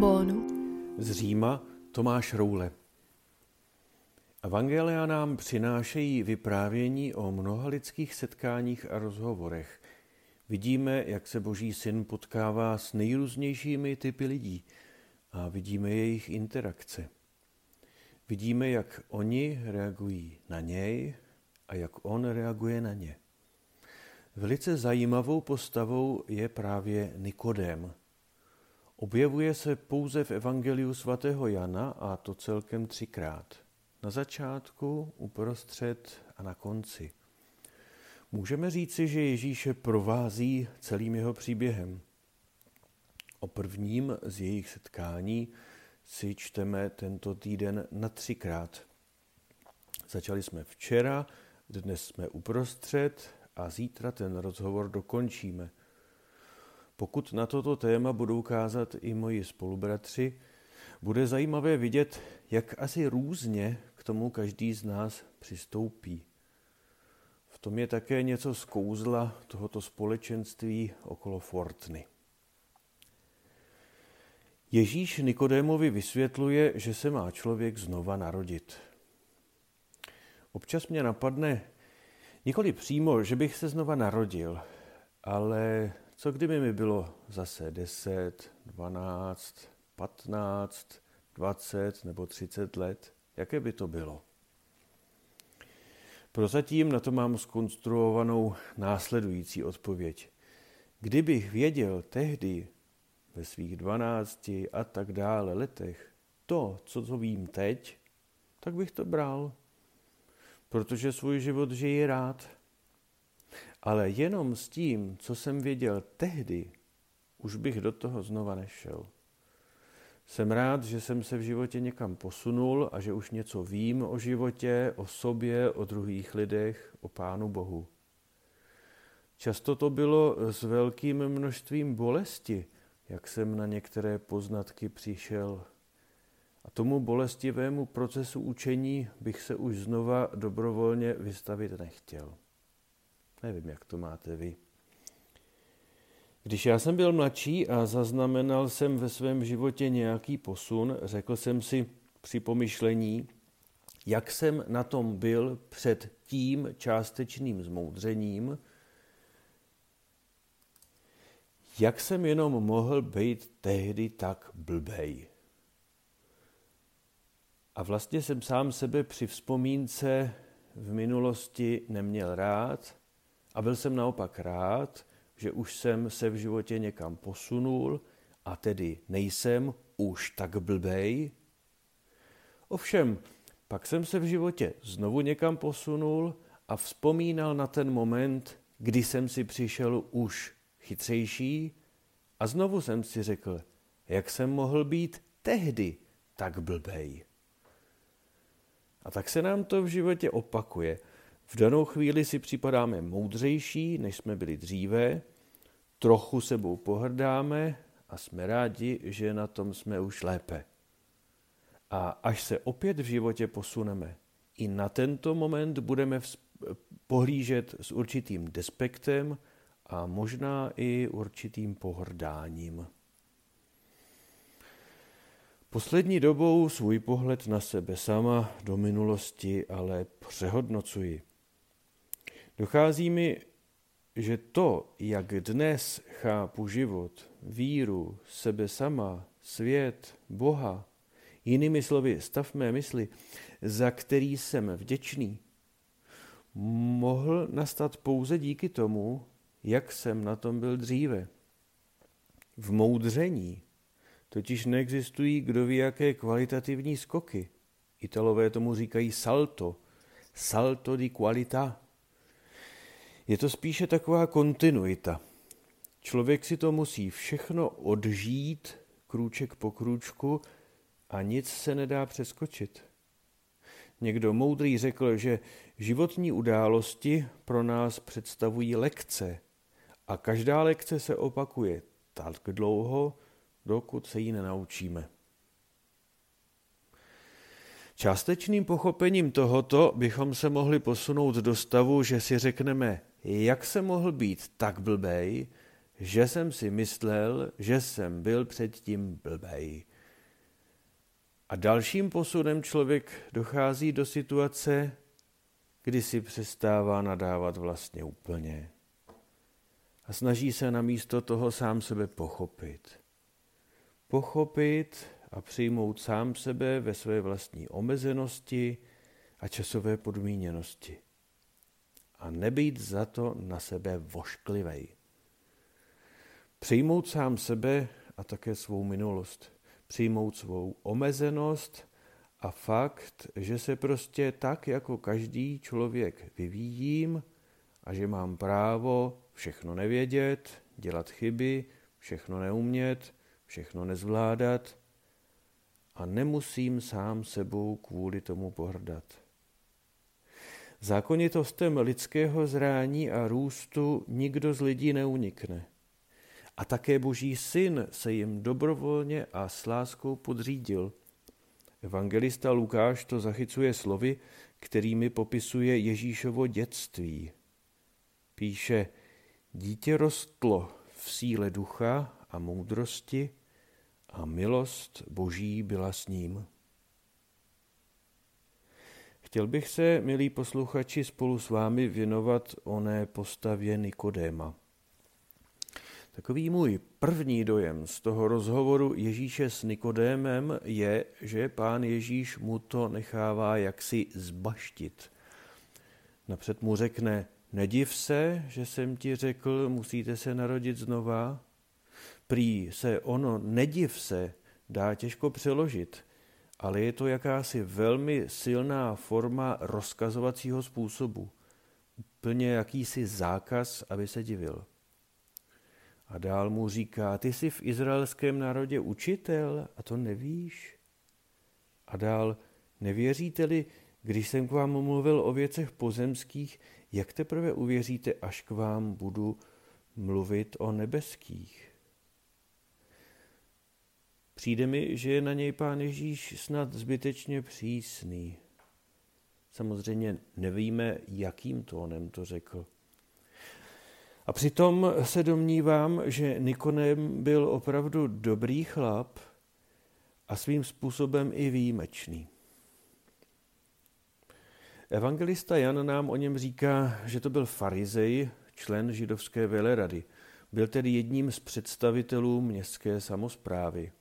trombónu. Z Říma Tomáš Roule. Evangelia nám přinášejí vyprávění o mnoha lidských setkáních a rozhovorech. Vidíme, jak se Boží syn potkává s nejrůznějšími typy lidí a vidíme jejich interakce. Vidíme, jak oni reagují na něj a jak on reaguje na ně. Velice zajímavou postavou je právě Nikodem. Objevuje se pouze v Evangeliu svatého Jana a to celkem třikrát. Na začátku, uprostřed a na konci. Můžeme říci, že Ježíše provází celým jeho příběhem. O prvním z jejich setkání si čteme tento týden na třikrát. Začali jsme včera, dnes jsme uprostřed a zítra ten rozhovor dokončíme. Pokud na toto téma budou kázat i moji spolubratři, bude zajímavé vidět, jak asi různě k tomu každý z nás přistoupí. V tom je také něco z kouzla tohoto společenství okolo Fortny. Ježíš Nikodémovi vysvětluje, že se má člověk znova narodit. Občas mě napadne, nikoli přímo, že bych se znova narodil, ale co kdyby mi bylo zase 10, 12, 15, 20 nebo 30 let? Jaké by to bylo? Prozatím na to mám skonstruovanou následující odpověď. Kdybych věděl tehdy, ve svých 12 a tak dále letech, to, co to vím teď, tak bych to bral, protože svůj život žiji rád. Ale jenom s tím, co jsem věděl tehdy, už bych do toho znova nešel. Jsem rád, že jsem se v životě někam posunul a že už něco vím o životě, o sobě, o druhých lidech, o Pánu Bohu. Často to bylo s velkým množstvím bolesti, jak jsem na některé poznatky přišel. A tomu bolestivému procesu učení bych se už znova dobrovolně vystavit nechtěl. Nevím, jak to máte vy. Když já jsem byl mladší a zaznamenal jsem ve svém životě nějaký posun, řekl jsem si při pomyšlení, jak jsem na tom byl před tím částečným zmoudřením, jak jsem jenom mohl být tehdy tak blbej. A vlastně jsem sám sebe při vzpomínce v minulosti neměl rád a byl jsem naopak rád, že už jsem se v životě někam posunul a tedy nejsem už tak blbej. Ovšem, pak jsem se v životě znovu někam posunul a vzpomínal na ten moment, kdy jsem si přišel už chytřejší a znovu jsem si řekl, jak jsem mohl být tehdy tak blbej. A tak se nám to v životě opakuje. V danou chvíli si připadáme moudřejší, než jsme byli dříve, trochu sebou pohrdáme a jsme rádi, že na tom jsme už lépe. A až se opět v životě posuneme, i na tento moment budeme pohlížet s určitým despektem a možná i určitým pohrdáním. Poslední dobou svůj pohled na sebe sama do minulosti ale přehodnocuji. Dochází mi, že to, jak dnes chápu život, víru, sebe sama, svět, Boha, jinými slovy stav mé mysli, za který jsem vděčný, mohl nastat pouze díky tomu, jak jsem na tom byl dříve. V moudření totiž neexistují kdo ví jaké kvalitativní skoky. Italové tomu říkají salto, salto di qualità. Je to spíše taková kontinuita. Člověk si to musí všechno odžít krůček po krůčku a nic se nedá přeskočit. Někdo moudrý řekl, že životní události pro nás představují lekce, a každá lekce se opakuje tak dlouho, dokud se ji nenaučíme. Částečným pochopením tohoto bychom se mohli posunout do stavu, že si řekneme, jak se mohl být tak blbej, že jsem si myslel, že jsem byl předtím blbej. A dalším posunem člověk dochází do situace, kdy si přestává nadávat vlastně úplně. A snaží se na místo toho sám sebe pochopit. Pochopit a přijmout sám sebe ve své vlastní omezenosti a časové podmíněnosti. A nebýt za to na sebe vošklivej. Přijmout sám sebe a také svou minulost. Přijmout svou omezenost a fakt, že se prostě tak jako každý člověk vyvíjím a že mám právo všechno nevědět, dělat chyby, všechno neumět, všechno nezvládat a nemusím sám sebou kvůli tomu pohrdat. Zákonitostem lidského zrání a růstu nikdo z lidí neunikne. A také boží syn se jim dobrovolně a s láskou podřídil. Evangelista Lukáš to zachycuje slovy, kterými popisuje Ježíšovo dětství. Píše, dítě rostlo v síle ducha a moudrosti a milost boží byla s ním. Chtěl bych se, milí posluchači, spolu s vámi věnovat oné postavě Nikodéma. Takový můj první dojem z toho rozhovoru Ježíše s Nikodémem je, že pán Ježíš mu to nechává jaksi zbaštit. Napřed mu řekne, nediv se, že jsem ti řekl, musíte se narodit znova. Prý se ono nediv se dá těžko přeložit, ale je to jakási velmi silná forma rozkazovacího způsobu. Úplně jakýsi zákaz, aby se divil. A dál mu říká, ty jsi v izraelském národě učitel a to nevíš? A dál, nevěříte-li, když jsem k vám mluvil o věcech pozemských, jak teprve uvěříte, až k vám budu mluvit o nebeských? Přijde mi, že je na něj pán Ježíš snad zbytečně přísný. Samozřejmě nevíme, jakým tónem to řekl. A přitom se domnívám, že Nikonem byl opravdu dobrý chlap a svým způsobem i výjimečný. Evangelista Jan nám o něm říká, že to byl farizej, člen židovské velerady. Byl tedy jedním z představitelů městské samozprávy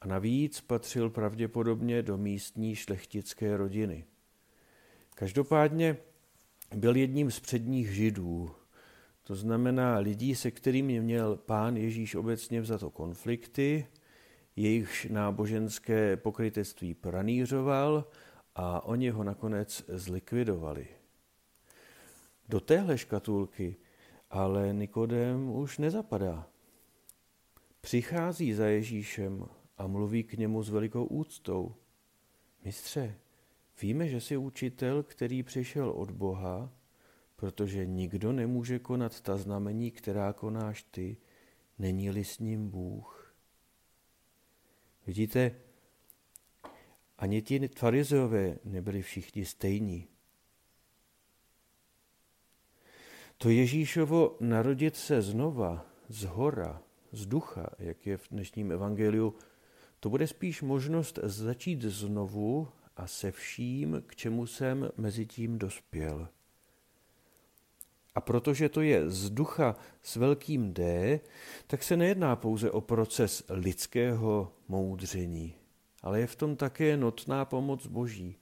a navíc patřil pravděpodobně do místní šlechtické rodiny. Každopádně byl jedním z předních židů, to znamená lidí, se kterými měl pán Ježíš obecně vzato konflikty, jejichž náboženské pokrytectví pranířoval a oni ho nakonec zlikvidovali. Do téhle škatulky ale Nikodem už nezapadá. Přichází za Ježíšem a mluví k němu s velikou úctou. Mistře, víme, že jsi učitel, který přišel od Boha protože nikdo nemůže konat ta znamení, která konáš ty, není-li s ním Bůh. Vidíte, ani ti farizeové nebyli všichni stejní. To Ježíšovo narodit se znova, z hora, z ducha, jak je v dnešním evangeliu, to bude spíš možnost začít znovu a se vším, k čemu jsem mezi tím dospěl. A protože to je z ducha s velkým D, tak se nejedná pouze o proces lidského moudření, ale je v tom také notná pomoc Boží.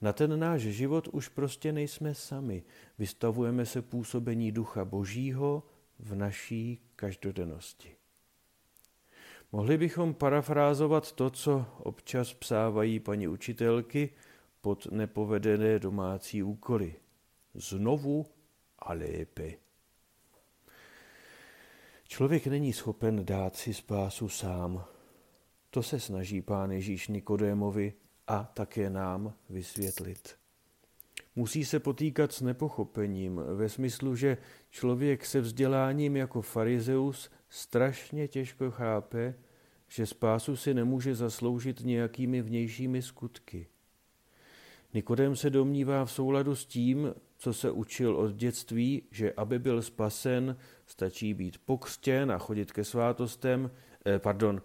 Na ten náš život už prostě nejsme sami. Vystavujeme se působení ducha Božího v naší každodennosti. Mohli bychom parafrázovat to, co občas psávají paní učitelky pod nepovedené domácí úkoly. Znovu a lépe. Člověk není schopen dát si spásu sám. To se snaží pán Ježíš Nikodémovi a také nám vysvětlit. Musí se potýkat s nepochopením ve smyslu, že člověk se vzděláním jako farizeus strašně těžko chápe, že spásu si nemůže zasloužit nějakými vnějšími skutky. Nikodem se domnívá v souladu s tím, co se učil od dětství, že aby byl spasen, stačí být pokřtěn a chodit ke svátostem, eh, pardon,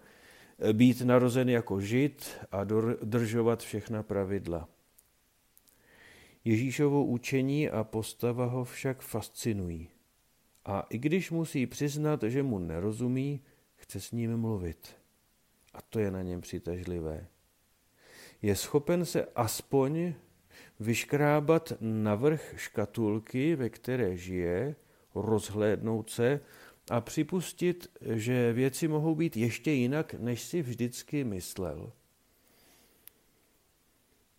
být narozen jako žid a dodržovat všechna pravidla. Ježíšovo učení a postava ho však fascinují. A i když musí přiznat, že mu nerozumí, chce s ním mluvit. A to je na něm přitažlivé. Je schopen se aspoň vyškrábat na vrch škatulky, ve které žije, rozhlédnout se a připustit, že věci mohou být ještě jinak, než si vždycky myslel.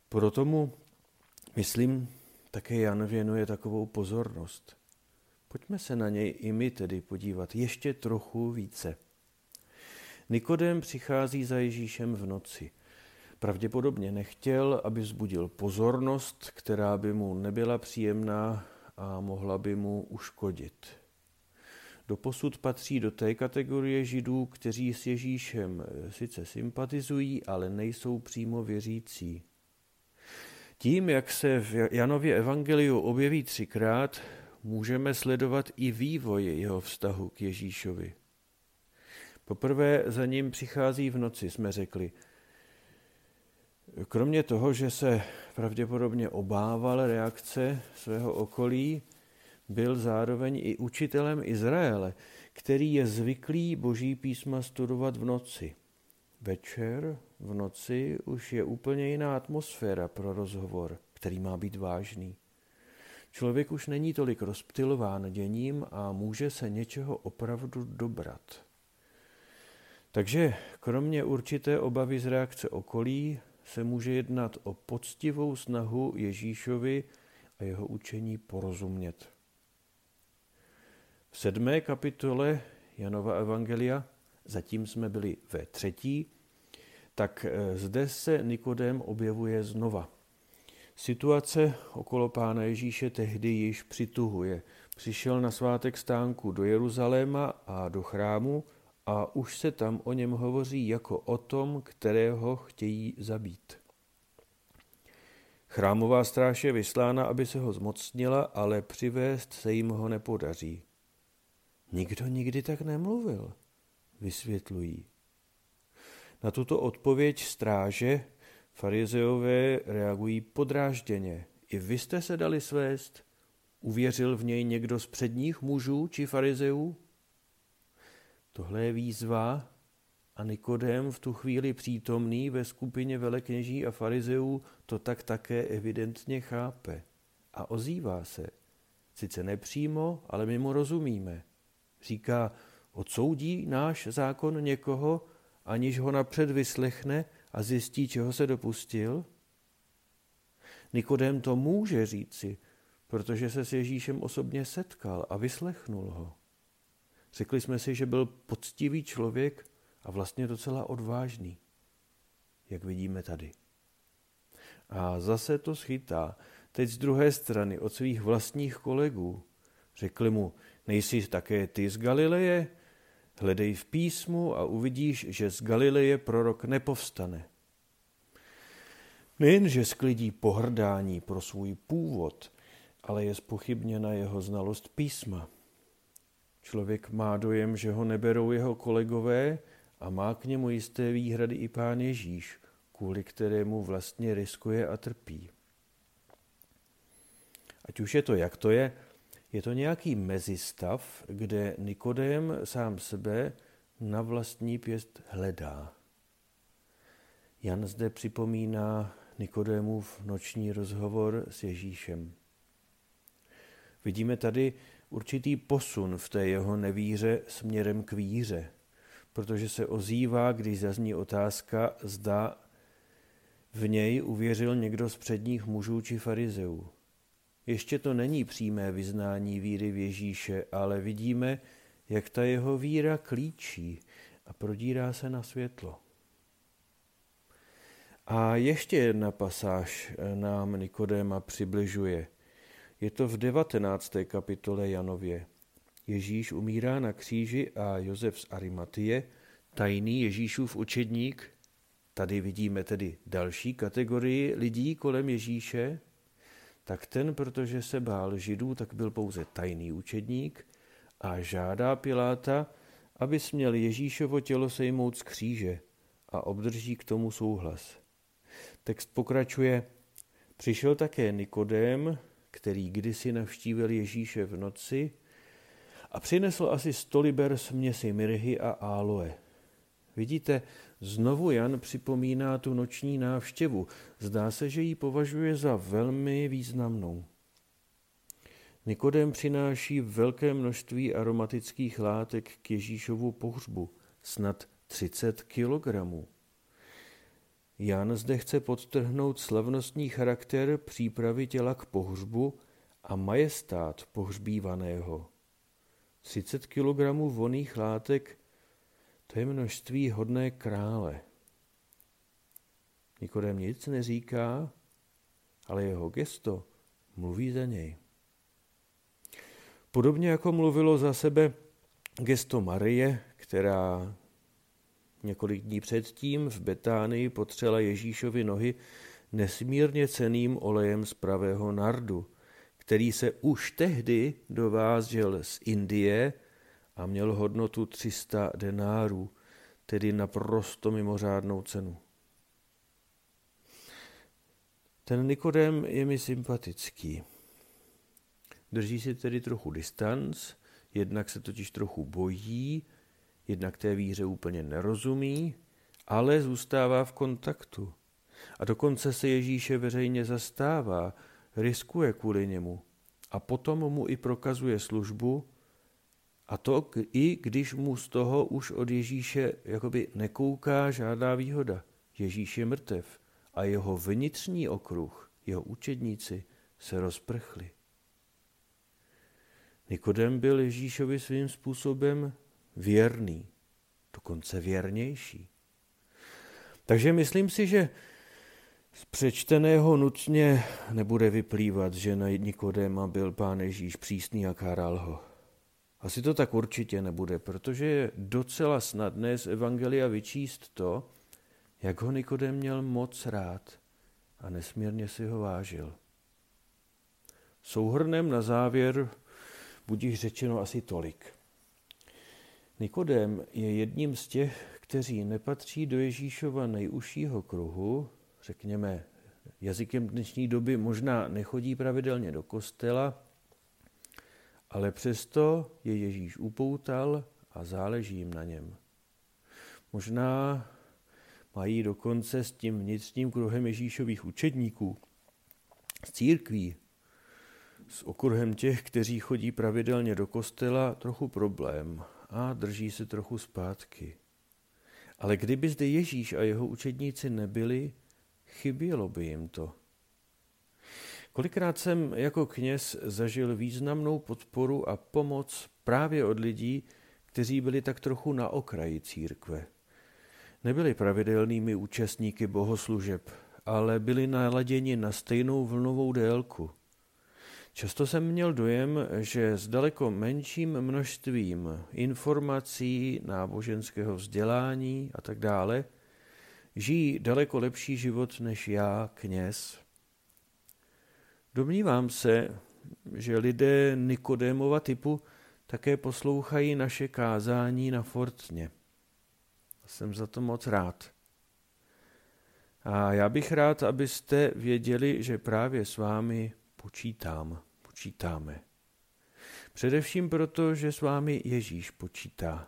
Proto mu, myslím, také Jan věnuje takovou pozornost. Pojďme se na něj i my tedy podívat ještě trochu více. Nikodem přichází za Ježíšem v noci – Pravděpodobně nechtěl, aby zbudil pozornost, která by mu nebyla příjemná a mohla by mu uškodit. Doposud patří do té kategorie židů, kteří s Ježíšem sice sympatizují, ale nejsou přímo věřící. Tím, jak se v Janově evangeliu objeví třikrát, můžeme sledovat i vývoj jeho vztahu k Ježíšovi. Poprvé za ním přichází v noci, jsme řekli – Kromě toho, že se pravděpodobně obával reakce svého okolí, byl zároveň i učitelem Izraele, který je zvyklý boží písma studovat v noci. Večer, v noci už je úplně jiná atmosféra pro rozhovor, který má být vážný. Člověk už není tolik rozptilován děním a může se něčeho opravdu dobrat. Takže kromě určité obavy z reakce okolí, se může jednat o poctivou snahu Ježíšovi a jeho učení porozumět. V sedmé kapitole Janova Evangelia, zatím jsme byli ve třetí, tak eh, zde se Nikodem objevuje znova. Situace okolo pána Ježíše tehdy již přituhuje. Přišel na svátek stánku do Jeruzaléma a do chrámu a už se tam o něm hovoří jako o tom, kterého chtějí zabít. Chrámová stráž je vyslána, aby se ho zmocnila, ale přivést se jim ho nepodaří. Nikdo nikdy tak nemluvil, vysvětlují. Na tuto odpověď stráže farizeové reagují podrážděně. I vy jste se dali svést? Uvěřil v něj někdo z předních mužů či farizeů? Tohle je výzva a Nikodem v tu chvíli přítomný ve skupině velekněží a farizeů to tak také evidentně chápe a ozývá se. Sice nepřímo, ale my mu rozumíme. Říká, odsoudí náš zákon někoho, aniž ho napřed vyslechne a zjistí, čeho se dopustil? Nikodem to může říci, protože se s Ježíšem osobně setkal a vyslechnul ho. Řekli jsme si, že byl poctivý člověk a vlastně docela odvážný, jak vidíme tady. A zase to schytá, teď z druhé strany, od svých vlastních kolegů. Řekli mu, nejsi také ty z Galileje? Hledej v písmu a uvidíš, že z Galileje prorok nepovstane. Nejenže sklidí pohrdání pro svůj původ, ale je spochybněna jeho znalost písma. Člověk má dojem, že ho neberou jeho kolegové a má k němu jisté výhrady i pán Ježíš, kvůli kterému vlastně riskuje a trpí. Ať už je to, jak to je, je to nějaký mezistav, kde Nikodem sám sebe na vlastní pěst hledá. Jan zde připomíná Nikodémův noční rozhovor s Ježíšem. Vidíme tady určitý posun v té jeho nevíře směrem k víře, protože se ozývá, když zazní otázka, zda v něj uvěřil někdo z předních mužů či farizeů. Ještě to není přímé vyznání víry v Ježíše, ale vidíme, jak ta jeho víra klíčí a prodírá se na světlo. A ještě jedna pasáž nám Nikodéma přibližuje. Je to v 19. kapitole Janově. Ježíš umírá na kříži a Josef z Arimatie, tajný Ježíšův učedník, tady vidíme tedy další kategorii lidí kolem Ježíše, tak ten, protože se bál židů, tak byl pouze tajný učedník a žádá Piláta, aby směl Ježíšovo tělo sejmout z kříže a obdrží k tomu souhlas. Text pokračuje, přišel také Nikodém, který kdysi navštívil Ježíše v noci a přinesl asi sto liber směsi mirhy a áloe. Vidíte, znovu Jan připomíná tu noční návštěvu. Zdá se, že ji považuje za velmi významnou. Nikodem přináší velké množství aromatických látek k Ježíšovu pohřbu, snad 30 kilogramů. Jan zde chce podtrhnout slavnostní charakter přípravy těla k pohřbu a majestát pohřbívaného. 30 kg voných látek, to je množství hodné krále. Nikodem nic neříká, ale jeho gesto mluví za něj. Podobně jako mluvilo za sebe gesto Marie, která několik dní předtím v Betánii potřela Ježíšovi nohy nesmírně ceným olejem z pravého nardu, který se už tehdy dovážel z Indie a měl hodnotu 300 denárů, tedy naprosto mimořádnou cenu. Ten Nikodem je mi sympatický. Drží si tedy trochu distanc, jednak se totiž trochu bojí, jednak té víře úplně nerozumí, ale zůstává v kontaktu. A dokonce se Ježíše veřejně zastává, riskuje kvůli němu a potom mu i prokazuje službu, a to i když mu z toho už od Ježíše jakoby nekouká žádná výhoda. Ježíš je mrtev a jeho vnitřní okruh, jeho učedníci se rozprchli. Nikodem byl Ježíšovi svým způsobem věrný, dokonce věrnější. Takže myslím si, že z přečteného nutně nebude vyplývat, že na Nikodéma byl pán Ježíš přísný a káral ho. Asi to tak určitě nebude, protože je docela snadné z Evangelia vyčíst to, jak ho Nikodem měl moc rád a nesmírně si ho vážil. Souhrnem na závěr budíš řečeno asi tolik. Nikodem je jedním z těch, kteří nepatří do Ježíšova nejužšího kruhu, řekněme jazykem dnešní doby možná nechodí pravidelně do kostela, ale přesto je Ježíš upoutal a záleží jim na něm. Možná mají dokonce s tím vnitřním kruhem Ježíšových učedníků, s církví, s okruhem těch, kteří chodí pravidelně do kostela, trochu problém a drží se trochu zpátky. Ale kdyby zde Ježíš a jeho učedníci nebyli, chybělo by jim to. Kolikrát jsem jako kněz zažil významnou podporu a pomoc právě od lidí, kteří byli tak trochu na okraji církve. Nebyli pravidelnými účastníky bohoslužeb, ale byli naladěni na stejnou vlnovou délku – Často jsem měl dojem, že s daleko menším množstvím informací, náboženského vzdělání a tak dále žijí daleko lepší život než já, kněz. Domnívám se, že lidé Nikodémova typu také poslouchají naše kázání na Fortně. Jsem za to moc rád. A já bych rád, abyste věděli, že právě s vámi počítám, počítáme. Především proto, že s vámi Ježíš počítá.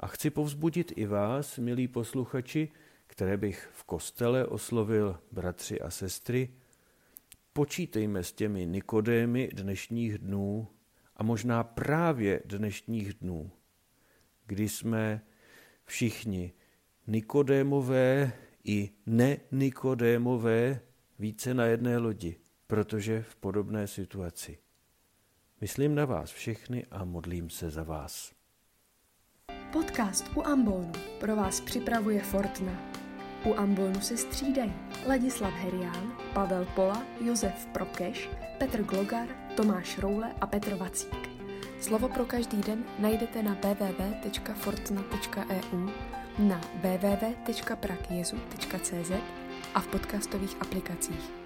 A chci povzbudit i vás, milí posluchači, které bych v kostele oslovil bratři a sestry, počítejme s těmi Nikodémy dnešních dnů a možná právě dnešních dnů, kdy jsme všichni Nikodémové i ne-Nikodémové více na jedné lodi protože v podobné situaci. Myslím na vás všechny a modlím se za vás. Podcast u Ambonu pro vás připravuje Fortna. U Ambonu se střídají Ladislav Herián, Pavel Pola, Josef Prokeš, Petr Glogar, Tomáš Roule a Petr Vacík. Slovo pro každý den najdete na www.fortna.eu na www.prakjezu.cz a v podcastových aplikacích.